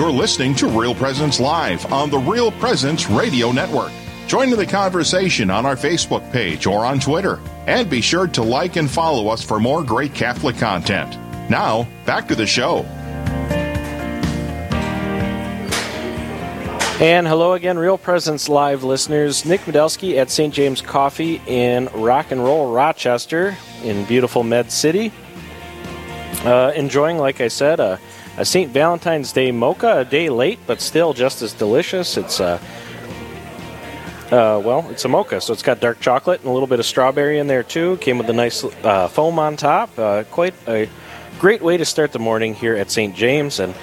You're listening to Real Presence Live on the Real Presence Radio Network. Join in the conversation on our Facebook page or on Twitter. And be sure to like and follow us for more great Catholic content. Now, back to the show. And hello again, Real Presence Live listeners. Nick Medelsky at St. James Coffee in Rock and Roll, Rochester, in beautiful Med City. Uh, enjoying, like I said, a, a St. Valentine's Day mocha, a day late, but still just as delicious. It's a uh, uh, well, it's a mocha, so it's got dark chocolate and a little bit of strawberry in there too. Came with a nice uh, foam on top. Uh, quite a great way to start the morning here at St. James. And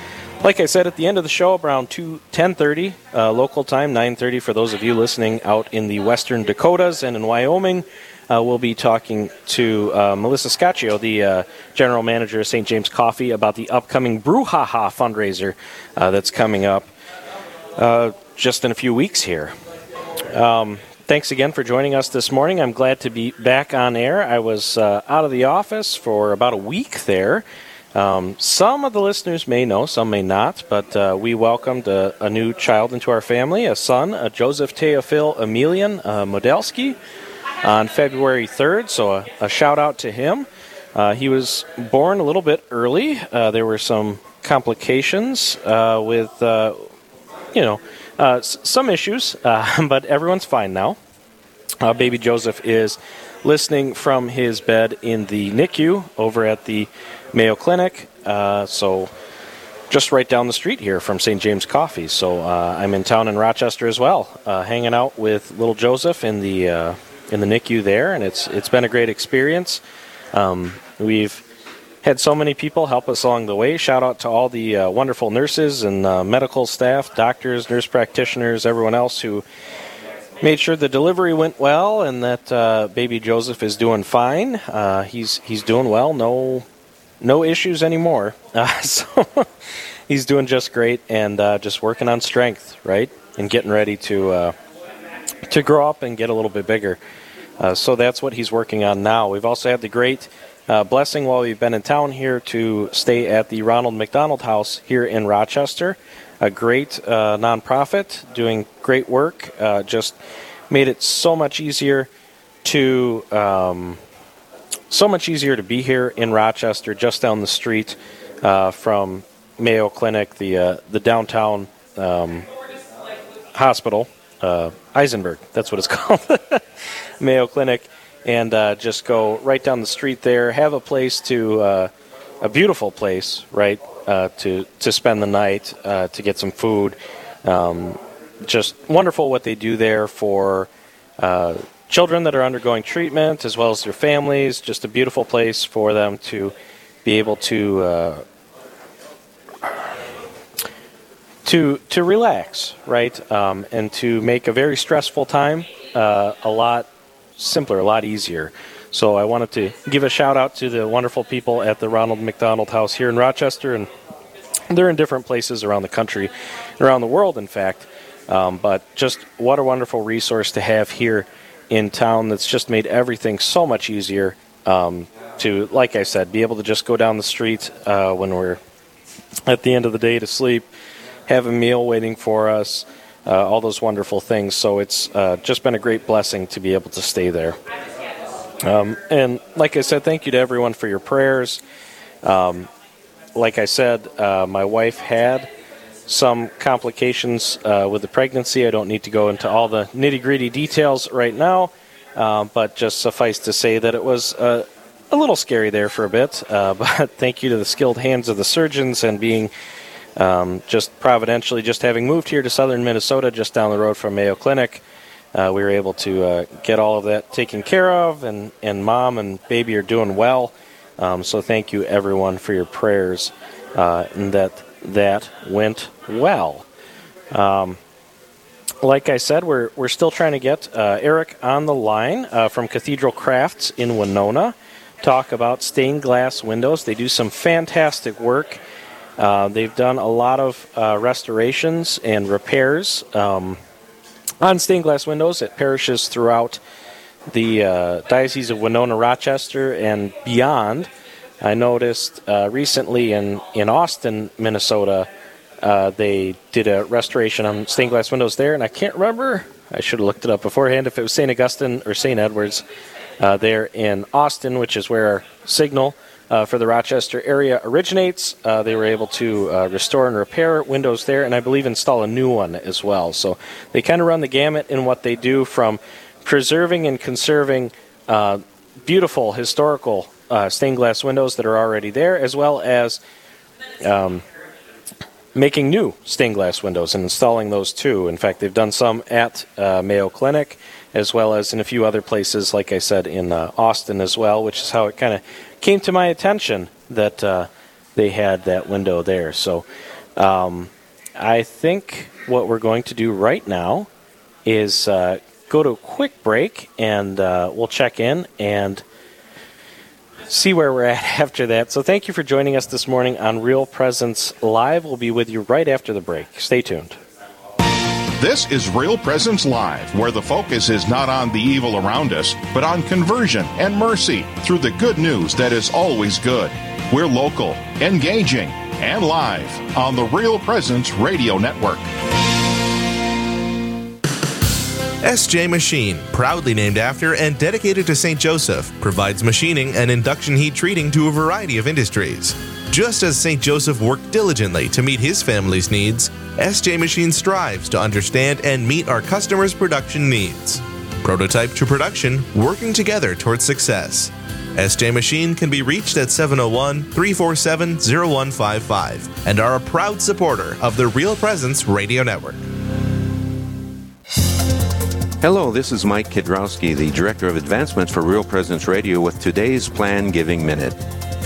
like I said at the end of the show, around 2, 10.30 uh, local time, 9.30 for those of you listening out in the western Dakotas and in Wyoming, uh, we'll be talking to uh, Melissa Scaccio, the uh, general manager of St. James Coffee, about the upcoming Brouhaha fundraiser uh, that's coming up uh, just in a few weeks here. Um, thanks again for joining us this morning. I'm glad to be back on air. I was out of the office for about a week there. Um, some of the listeners may know, some may not, but uh, we welcomed a, a, new child into our family, a son, a Joseph Teofil Emilian uh, Modelsky, on February 3rd. So a, a shout out to him. Uh, he was born a little bit early. Uh, there were some complications uh, with, uh, you know, s- some issues, but everyone's fine now. baby Joseph is listening from his bed in the NICU over at the Mayo Clinic. Uh, so just right down the street here from St. James Coffee. So uh, I'm in town in Rochester as well, uh, hanging out with little Joseph in the uh, in the NICU there, and it's it's been a great experience. Um, we've had so many people help us along the way. Shout out to all the uh, wonderful nurses and uh, medical staff, doctors, nurse practitioners, everyone else who made sure the delivery went well and that uh, baby Joseph is doing fine. Uh, he's he's doing well. No no issues anymore. Uh, so he's doing just great and uh, just working on strength, right, and getting ready to to grow up and get a little bit bigger. Uh, so that's what he's working on now. We've also had the great blessing while we've been in town here to stay at the Ronald McDonald House here in Rochester a great uh, nonprofit doing great work. Uh, just made it so much easier to um, so much easier to be here in Rochester, just down the street uh, from Mayo Clinic, the uh, the downtown um, hospital, uh, Eisenberg. That's what it's called, Mayo Clinic, and uh, just go right down the street there. Have a place to a beautiful place, right? uh, to to spend the night uh, to get some food. Um, just wonderful what they do there for uh, children that are undergoing treatment as well as their families. Just a beautiful place for them to be able to uh, to to relax, right, um, and to make a very stressful time uh, a lot simpler, a lot easier. So I wanted to give a shout out to the wonderful people at the Ronald McDonald House here in Rochester, and they're in different places around the country, around the world, in fact. Um, but just what a wonderful resource to have here in town that's just made everything so much easier um, to, like I said, be able to just go down the street uh, when we're at the end of the day to sleep, have a meal waiting for us, uh, all those wonderful things. So it's uh, just been a great blessing to be able to stay there. Um, and like I said, thank you to everyone for your prayers. Um, like I said, uh, my wife had some complications uh, with the pregnancy. I don't need to go into all the nitty gritty details right now, uh, but just suffice to say that it was uh, a little scary there for a bit. Uh, but thank you to the skilled hands of the surgeons and being um, just providentially, just having moved here to southern Minnesota, just down the road from Mayo Clinic uh, we were able to uh, get all of that taken care of, and, and mom and baby are doing well. Um, so thank you everyone for your prayers, uh, and that that went well. Um, like I said, we're we're still trying to get uh, Eric on the line uh, from Cathedral Crafts in Winona. Talk about stained glass windows. They do some fantastic work. Uh, they've done a lot of restorations and repairs. Um, on stained glass windows at parishes throughout the uh, Diocese of Winona, Rochester, and beyond. I noticed uh, recently in, in Austin, Minnesota, Uh, they did a restoration on stained glass windows there, and I can't remember. I should have looked it up beforehand if it was St. Augustine or St. Edwards uh, there in Austin, which is where our signal uh, for the Rochester area originates. Uh, they were able to uh, restore and repair windows there, and I believe install a new one as well. So they kind of run the gamut in what they do from preserving and conserving uh, beautiful historical uh, stained glass windows that are already there, as well as um, making new stained glass windows and installing those too. In fact, they've done some at uh, Mayo Clinic as well as in a few other places, like I said, in uh, Austin as well, which is how it kind of came to my attention that uh, they had that window there. So um, I think what we're going to do right now is uh, go to a quick break and uh, we'll check in and see where we're at after that. So thank you for joining us this morning on Real Presence Live. We'll be with you right after the break. Stay tuned. This is Real Presence Live, where the focus is not on the evil around us, but on conversion and mercy through the good news that is always good. We're local, engaging, and live on the Real Presence Radio Network. SJ Machine, proudly named after and dedicated to St. Joseph, provides machining and induction heat treating to a variety of industries. Just as St. Joseph worked diligently to meet his family's needs, SJ Machine strives to understand and meet our customers' production needs. Prototype to production, working together towards success. SJ Machine can be reached at 701 347 0155 and are a proud supporter of the Real Presence Radio Network. Hello, this is Mike Kidrowski, the Director of Advancements for Real Presence Radio, with today's Plan Giving Minute.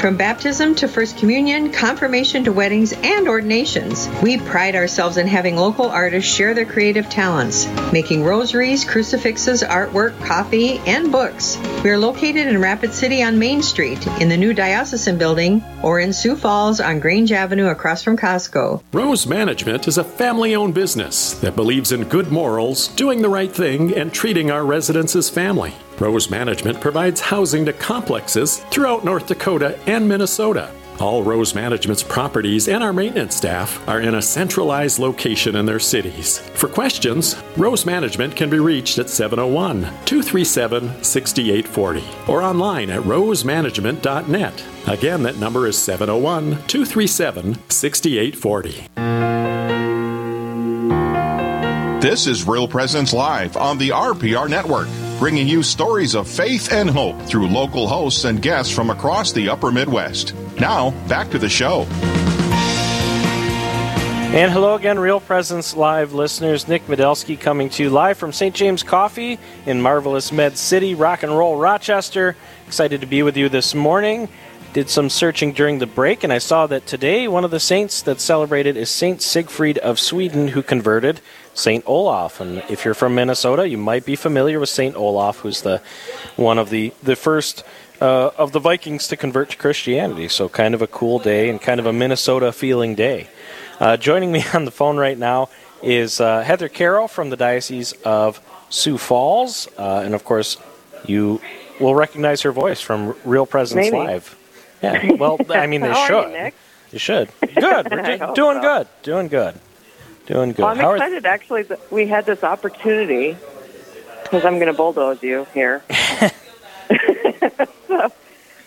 From baptism to First Communion, confirmation to weddings, and ordinations, we pride ourselves in having local artists share their creative talents, making rosaries, crucifixes, artwork, coffee, and books. We are located in Rapid City on Main Street, in the new Diocesan Building, or in Sioux Falls on Grange Avenue across from Costco. Rose Management is a family owned business that believes in good morals, doing the right thing, and treating our residents as family. Rose Management provides housing to complexes throughout North Dakota and Minnesota. All Rose Management's properties and our maintenance staff are in a centralized location in their cities. For questions, Rose Management can be reached at 701 237 6840 or online at rosemanagement.net. Again, that number is 701 237 6840. This is Real Presence Live on the RPR Network, bringing you stories of faith and hope through local hosts and guests from across the upper Midwest. Now, back to the show. And hello again, Real Presence Live listeners. Nick Medelsky coming to you live from St. James Coffee in marvelous Med City, rock and roll Rochester. Excited to be with you this morning. Did some searching during the break, and I saw that today one of the saints that's celebrated is Saint Siegfried of Sweden, who converted Saint Olaf. And if you're from Minnesota, you might be familiar with Saint Olaf, who's the one of the the first uh, of the Vikings to convert to Christianity. So kind of a cool day and kind of a Minnesota feeling day. Uh, joining me on the phone right now is uh, Heather Carroll from the Diocese of Sioux Falls, uh, and of course, you will recognize her voice from Real Presence Maybe. Live. Yeah, well, I mean, they should. you? You should. Good. We're do- doing so. good. Doing good. Doing good. Well, I'm How excited actually that we had this opportunity because I'm going to bulldoze you here. so,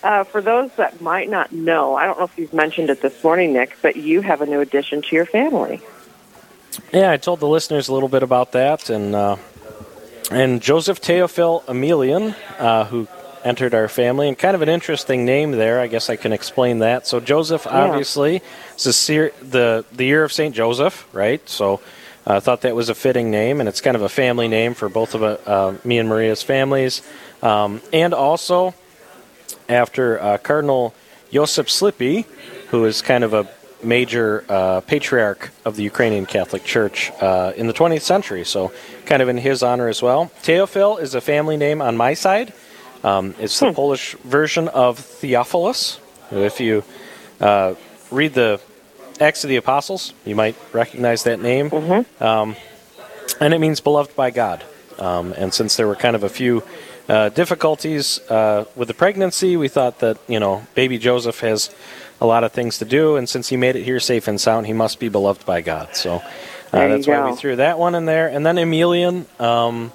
uh, for those that might not know, I don't know if you've mentioned it this morning, Nick, but you have a new addition to your family. Yeah, I told the listeners a little bit about that, and uh, and Joseph Teofil Emelian, uh, who entered our family, and kind of an interesting name there. I guess I can explain that. So Joseph, Yeah. obviously, the the year of Saint Joseph, right? So I thought that was a fitting name, and it's kind of a family name for both of uh, uh, me and Maria's families, um, and also after uh, Cardinal Josyf Slipyj, who is kind of a major uh, patriarch of the Ukrainian Catholic Church uh, in the 20th century. So, kind of in his honor as well. Teofil is a family name on my side. Um, it's the Polish version of Theophilus. If you uh, read the Acts of the Apostles, you might recognize that name. Um, and it means beloved by God. Um, and since there were kind of a few uh, difficulties uh, with the pregnancy, we thought that you know baby Joseph has a lot of things to do, and since he made it here safe and sound, he must be beloved by God. So uh, that's why we threw that one in there. And then Emelian, um,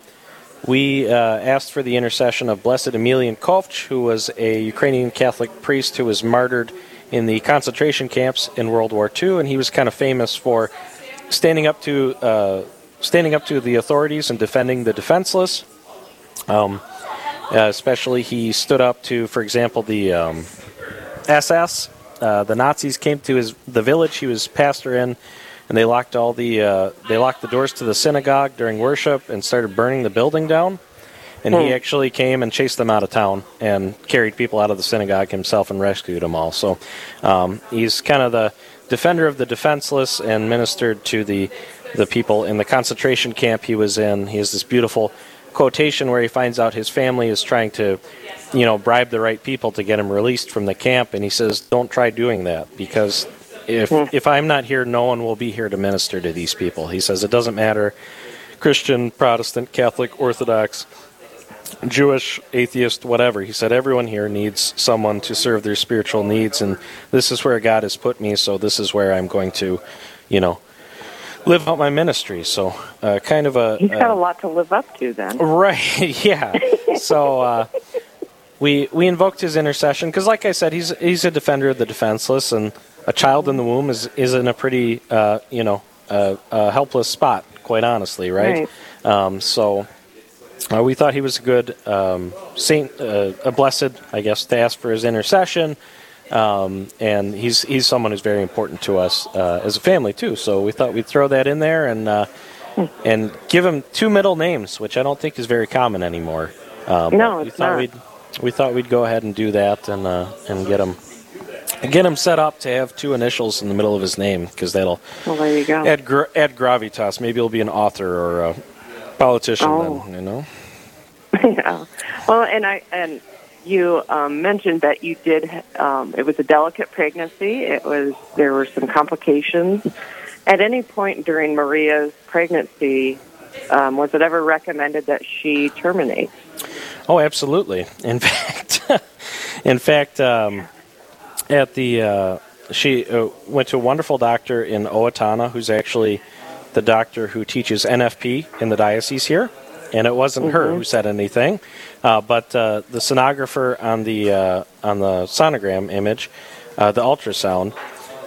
we uh, asked for the intercession of Blessed Emelian Kovch, who was a Ukrainian Catholic priest who was martyred in the concentration camps in World War II, and he was kind of famous for standing up to uh, standing up to the authorities and defending the defenseless. Um, uh, especially, he stood up to, for example, the um, SS. Uh, the Nazis came to his the village he was pastor in, and they locked all the uh, they locked the doors to the synagogue during worship and started burning the building down. And he actually came and chased them out of town and carried people out of the synagogue himself and rescued them all. So um, he's kind of the defender of the defenseless and ministered to the the people in the concentration camp he was in. He has this beautiful quotation where he finds out his family is trying to, you know, bribe the right people to get him released from the camp, and he says, "Don't try doing that because if if I'm not here, no one will be here to minister to these people." He says it doesn't matter, Christian, Protestant, Catholic, Orthodox. Jewish, atheist, whatever. He said everyone here needs someone to serve their spiritual needs, and this is where God has put me. So this is where I'm going to, you know, live out my ministry. So uh, kind of a He's uh, got a lot to live up to then. Right. Yeah. so uh, we we invoked his intercession because, like I said, he's he's a defender of the defenseless, and a child in the womb is is in a pretty uh, you know uh, uh, helpless spot, quite honestly, right? Um, so. Uh, we thought he was a good um, saint, uh, a blessed, I guess, to ask for his intercession, um, and he's he's someone who's very important to us uh, as a family too. So we thought we'd throw that in there and uh, and give him two middle names, which I don't think is very common anymore. Um, No, we it's thought not. we'd we thought we'd go ahead and do that and uh, and get him get him set up to have two initials in the middle of his name because that'll Well, there you go. add gra- add gravitas. Maybe he'll be an author or a politician. Oh. Then you know. yeah. Well, and I and you um, mentioned that you did. Um, it was a delicate pregnancy. It was there were some complications. At any point during Maria's pregnancy, um, was it ever recommended that she terminate? Oh, absolutely. In fact, in fact, um, at the uh, she uh, went to a wonderful doctor in Owatonna, who's actually the doctor who teaches NFP in the diocese here, and it wasn't her who said anything, uh, but uh, the sonographer on the uh, on the sonogram image, uh, the ultrasound,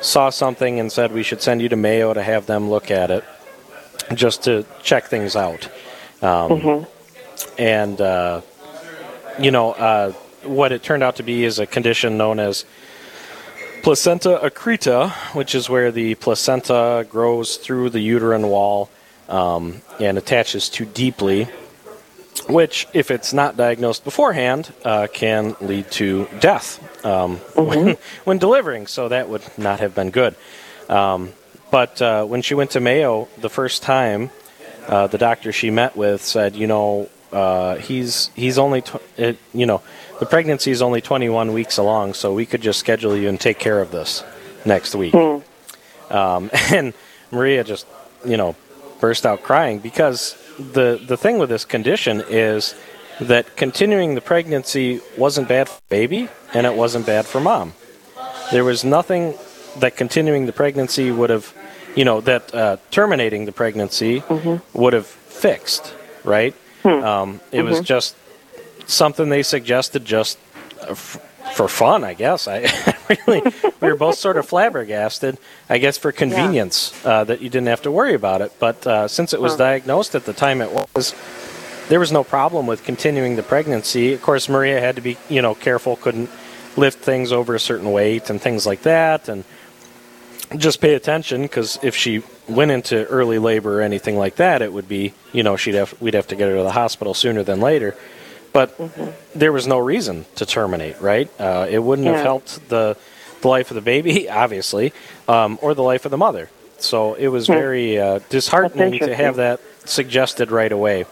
saw something and said we should send you to Mayo to have them look at it, just to check things out. Um, And uh, you know, uh, what it turned out to be is a condition known as placenta accreta, which is where the placenta grows through the uterine wall um, and attaches too deeply, which, if it's not diagnosed beforehand, uh, can lead to death um, when, when delivering. So that would not have been good. Um, but uh, when she went to Mayo the first time, uh, the doctor she met with said, you know, uh, he's he's only tw- it, you know the pregnancy is only 21 weeks along, so we could just schedule you and take care of this next week. Um, and Maria just you know burst out crying because the the thing with this condition is that continuing the pregnancy wasn't bad for baby and it wasn't bad for mom. There was nothing that continuing the pregnancy would have, you know, that uh, terminating the pregnancy would have fixed, right? Um, it was just something they suggested just uh, f- for fun, I guess. I really, we were both sort of flabbergasted. I guess for convenience uh, that you didn't have to worry about it. But uh, since it was Huh. diagnosed at the time it was, there was no problem with continuing the pregnancy. Of course, Maria had to be, you know, careful, couldn't lift things over a certain weight and things like that, and just pay attention because if she went into early labor or anything like that, it would be, you know, she'd have we'd have to get her to the hospital sooner than later. But there was no reason to terminate, right? Uh, it wouldn't have helped the the life of the baby, obviously, um, or the life of the mother. So it was Hmm. very uh, disheartening to have that suggested right away.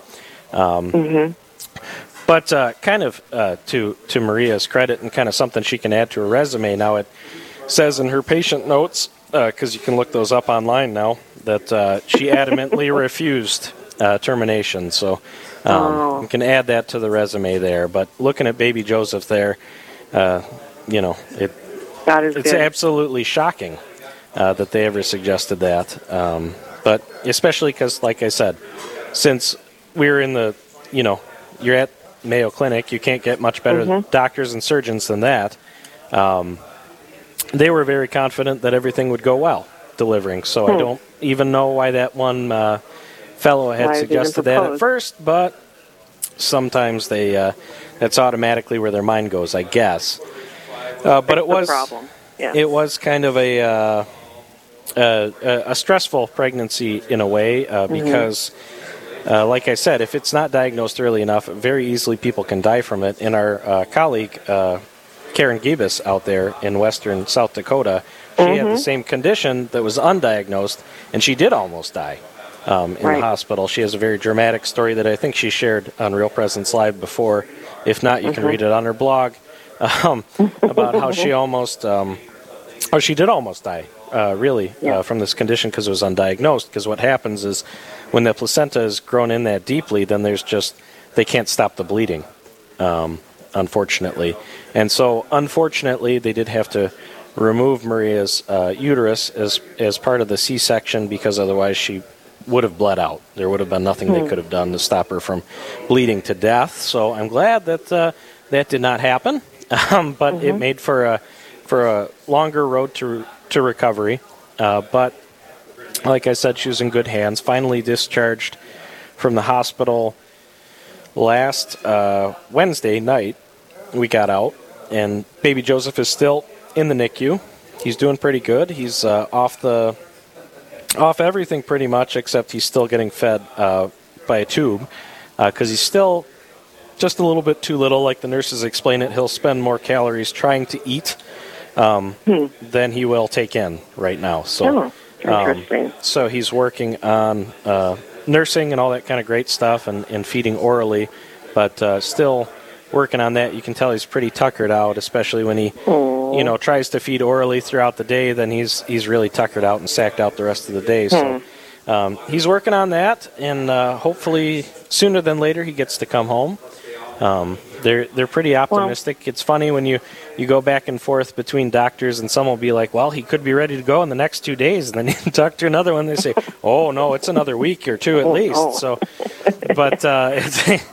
Um, Mm-hmm. But uh, kind of uh, to to Maria's credit, and kind of something she can add to her resume. Now it says in her patient notes, because you can look those up online now, that uh, she adamantly refused uh, termination. So um, Oh. you can add that to the resume there. But looking at baby Joseph there, uh, you know, it, it's good. absolutely shocking uh, that they ever suggested that. Um, but especially because, like I said, since we're in the, you know, you're at Mayo Clinic, you can't get much better Mhm. doctors and surgeons than that. Um, they were very confident that everything would go well delivering. So I Hmm. don't even know why that one uh, fellow had Why suggested that at first, but sometimes they uh, that's automatically where their mind goes, I guess. Uh, but it was problem. Yeah. it was kind of a uh, a, a stressful pregnancy in a way uh, Mm-hmm. because, uh, like I said, if it's not diagnosed early enough, very easily people can die from it. And our uh, colleague uh, Karen Gibis out there in western South Dakota, she had Mm-hmm. the same condition that was undiagnosed, and she did almost die. Um, in Right. the hospital, she has a very dramatic story that I think she shared on Real Presence Live before. If not, you can Mm-hmm. read it on her blog um, about how she almost um, Oh, she did almost die, uh, really, Yeah. uh, from this condition because it was undiagnosed. Because what happens is when the placenta is grown in that deeply, then there's just, they can't stop the bleeding, um, unfortunately. And so, unfortunately, they did have to remove Maria's uh, uterus as, as part of the C section because otherwise she would have bled out. There would have been nothing they could have done to stop her from bleeding to death. So, I'm glad that uh, that did not happen. Um, but it made for a for a longer road to to recovery. Uh, but like I said, she was in good hands. Finally discharged from the hospital last uh, Wednesday night. We got out, and baby Joseph is still in the NICU. He's doing pretty good. He's uh, off the off everything pretty much, except he's still getting fed uh, by a tube because he's still just a little bit too little. Like the nurses explain it, he'll spend more calories trying to eat um, than he will take in right now. So, Oh, interesting. so he's working on uh, nursing and all that kind of great stuff and, and feeding orally, but uh, still working on that. You can tell he's pretty tuckered out, especially when he, you know, tries to feed orally throughout the day. Then he's he's really tuckered out and sacked out the rest of the day. So. Um, he's working on that, and uh, hopefully sooner than later he gets to come home. Um, they're they're pretty optimistic. it's funny when you, you go back and forth between doctors, and some will be like, "Well, he could be ready to go in the next two days," and then you talk to another one, they say, "Oh no, it's another week or two at Oh, least." no. So, but uh, it's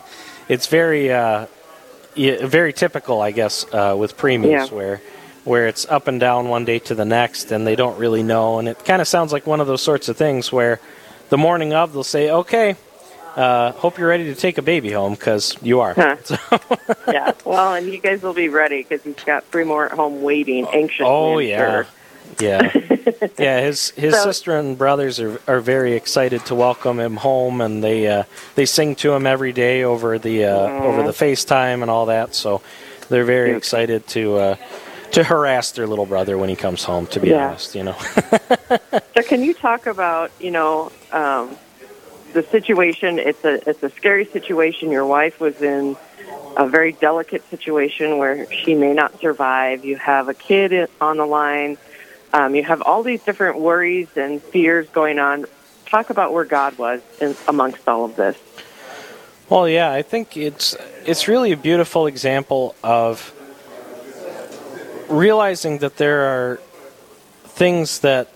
it's very uh, very typical, I guess, uh, with preemies Yeah. where where it's up and down one day to the next, and they don't really know, and it kind of sounds like one of those sorts of things where the morning of they'll say, "Okay." Uh, hope you're ready to take a baby home because you are. Huh. yeah. Well, and you guys will be ready because he's got three more at home waiting anxiously. Oh I'm yeah, sure. yeah, yeah. His his So- sister and brothers are are very excited to welcome him home, and they uh, they sing to him every day over the uh, over the FaceTime and all that. So they're very excited to uh, to harass their little brother when he comes home. To be Yeah. honest, you know. So, can you talk about you know um, the situation? It's a it's a scary situation. Your wife was in a very delicate situation where she may not survive. You have a kid on the line. Um, you have all these different worries and fears going on. Talk about where God was in, amongst all of this. Well, yeah, I think it's it's really a beautiful example of realizing that there are things that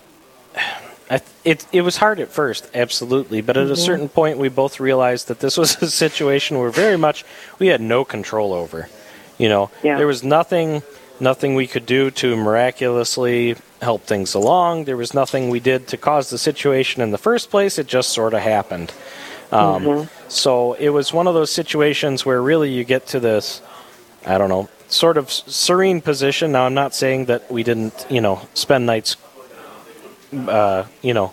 it it was hard at first, absolutely, but at a certain point, we both realized that this was a situation where very much we had no control over. You know, Yeah. there was nothing nothing we could do to miraculously help things along. There was nothing we did to cause the situation in the first place. It just sort of happened. Um, So it was one of those situations where really you get to this, I don't know, sort of serene position. Now, I'm not saying that we didn't, you know, spend nights, uh, you know,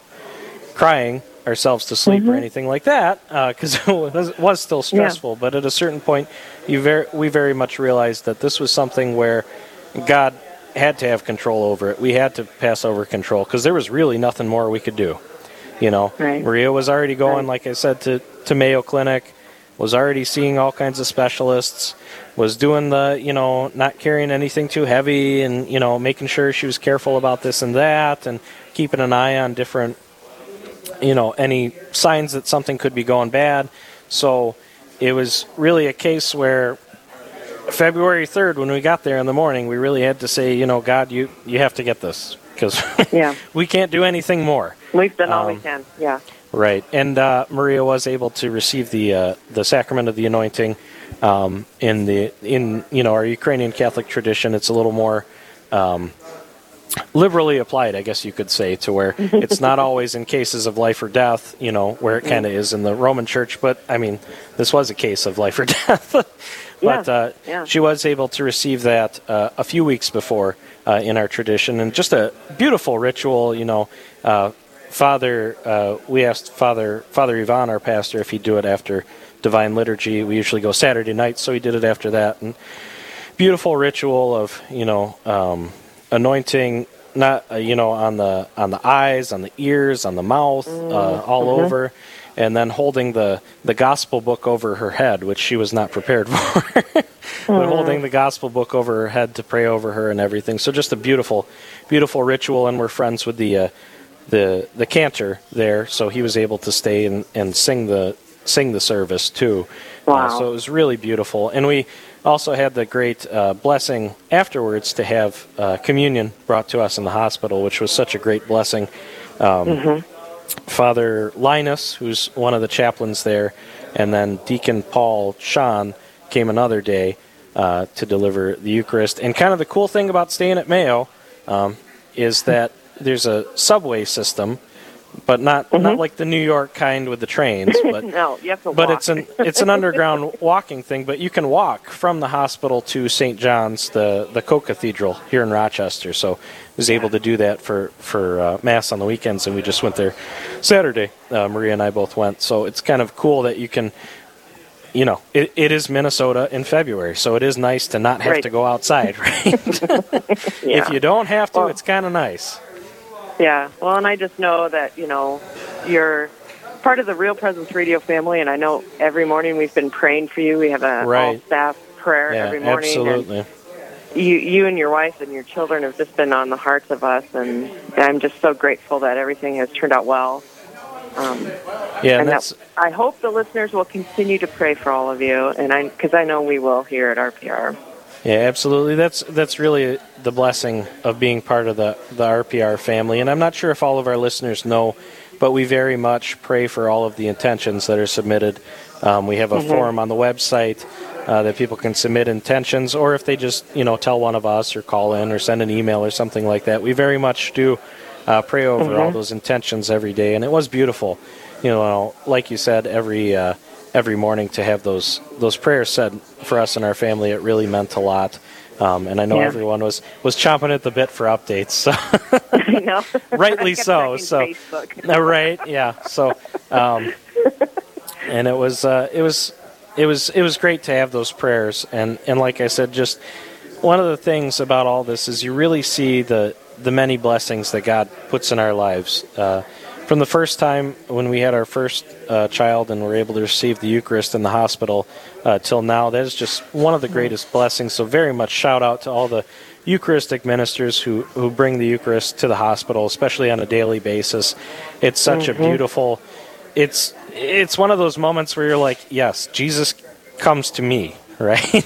crying ourselves to sleep or anything like that, because it was, it was still stressful. But at a certain point, you very, we very much realized that this was something where God had to have control over it. We had to pass over control because there was really nothing more we could do. You know, Right. Maria was already going, Right. like I said, to, to Mayo Clinic, was already seeing all kinds of specialists, was doing the, you know, not carrying anything too heavy and, you know, making sure she was careful about this and that and keeping an eye on different, you know, any signs that something could be going bad. So it was really a case where February 3rd, when we got there in the morning, we really had to say, you know, God, you, you have to get this because Yeah. we can't do anything more. We've done all we Um, can. Yeah. Right, and uh, Maria was able to receive the uh, the sacrament of the anointing um, in the in you know our Ukrainian Catholic tradition. It's a little more um, liberally applied, I guess you could say, to where it's not always in cases of life or death. You know where it kind of is in the Roman Church, but I mean this was a case of life or death. but Yeah, uh, yeah. she was able to receive that uh, a few weeks before uh, in our tradition, and just a beautiful ritual. You know, uh, Father, uh, we asked Father Father Ivan, our pastor, if he'd do it after Divine Liturgy. We usually go Saturday night, so he did it after that. And beautiful ritual of you know um, anointing, not uh, you know on the on the eyes, on the ears, on the mouth, uh, all over, and then holding the the gospel book over her head, which she was not prepared for. but holding the gospel book over her head to pray over her and everything. So just a beautiful, beautiful ritual, and we're friends with the uh, the the cantor there, so he was able to stay and, and sing the sing the service too. Uh, Wow. so it was really beautiful, and we also had the great uh, blessing afterwards to have uh, communion brought to us in the hospital, which was such a great blessing. Um, Father Linus, who's one of the chaplains there, and then Deacon Paul Sean came another day uh, to deliver the Eucharist. And kind of the cool thing about staying at Mayo um, is that there's a subway system, but not not like the New York kind with the trains, but No, you have to but walk. it's an it's an underground walking thing. But you can walk from the hospital to St. John's, the the co-cathedral here in Rochester. So I was able to do that for for uh, mass on the weekends, and we just went there Saturday. Uh, Maria and I both went. So it's kind of cool that you can. You know, it, it is Minnesota in February, so it is nice to not have Right. to go outside, right? Yeah. If you don't have to, Well- it's kind of nice. Yeah. Well, and I just know that, you know, you're part of the Real Presence Radio family, and I know every morning we've been praying for you. We have a Right. all staff prayer Yeah, every morning. absolutely. And you, you and your wife and your children have just been on the hearts of us, and I'm just so grateful that everything has turned out well. Um, Yeah, and and that's that, I hope the listeners will continue to pray for all of you, and I because I know we will here at RPR. Yeah, absolutely. That's that's really the blessing of being part of the the RPR family. And I'm not sure if all of our listeners know, but we very much pray for all of the intentions that are submitted. Um, we have a form on the website uh, that people can submit intentions, or if they just you know tell one of us or call in or send an email or something like that. We very much do uh, pray over all those intentions every day, and it was beautiful. You know, like you said, every uh, every morning to have those those prayers said for us and our family, it really meant a lot. Um, and I know Yeah. everyone was was chomping at the bit for updates. So I know. rightly I so. So Uh, right, yeah. So, um, and it was uh, it was it was it was great to have those prayers, and and like I said, just one of the things about all this is you really see the the many blessings that God puts in our lives. Uh, from the first time when we had our first uh, child and were able to receive the Eucharist in the hospital uh, till now, that is just one of the greatest blessings. So, very much shout out to all the Eucharistic ministers who, who bring the Eucharist to the hospital, especially on a daily basis. It's such a beautiful. It's it's one of those moments where you're like, yes, Jesus comes to me, right?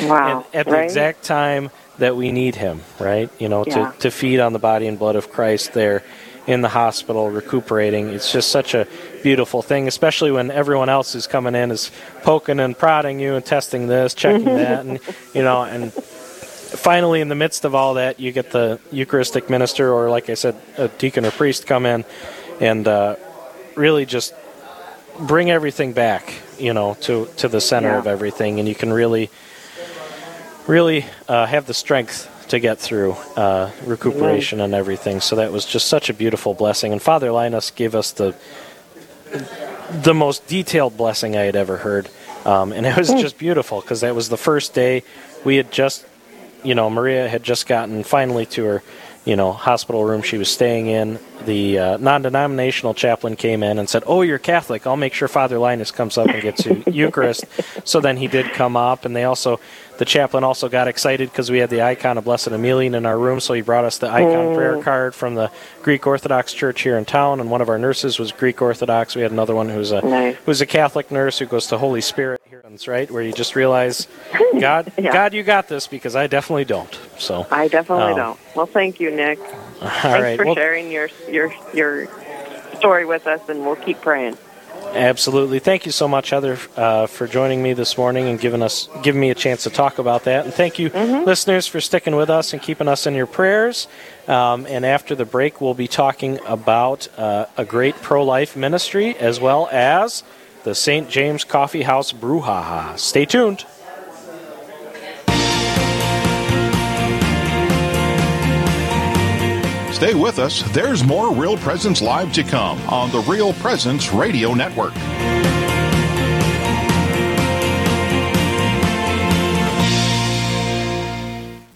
Wow. and at the right? exact time that we need him, right? You know, Yeah. to, to feed on the body and blood of Christ there in the hospital recuperating. It's just such a beautiful thing, especially when everyone else who's coming in is poking and prodding you and testing this, checking that, and you know, and finally, in the midst of all that, you get the Eucharistic minister, or like I said, a deacon or priest come in and uh, really just bring everything back, you know, to to the center Yeah. of everything, and you can really, really uh, have the strength to get through uh, recuperation and everything. So that was just such a beautiful blessing, and Father Linus gave us the the most detailed blessing I had ever heard, um, and it was just beautiful because that was the first day we had just, you know, Maria had just gotten finally to her, you know, hospital room she was staying in. The uh, non-denominational chaplain came in and said, "Oh, you're Catholic. I'll make sure Father Linus comes up and gets you Eucharist." So then he did come up, and they also, the chaplain also got excited because we had the icon of Blessed Emilian in our room, so he brought us the icon prayer card from the Greek Orthodox Church here in town, and one of our nurses was Greek Orthodox. We had another one who's a Nice. who's a Catholic nurse who goes to Holy Spirit here, right? Where you just realize, God, Yeah. God, you got this because I definitely don't. So, I definitely Oh. don't. Well, thank you, Nick. all Thanks right, for well, sharing your your your story with us, and we'll keep praying. absolutely. Thank you so much, Heather, uh, for joining me this morning and giving us giving me a chance to talk about that. And thank you, listeners, for sticking with us and keeping us in your prayers. Um, and after the break, we'll be talking about uh, a great pro life ministry as well as the St. James Coffee House Brouhaha. Stay tuned. Stay with us. There's more Real Presence Live to come on the Real Presence Radio Network.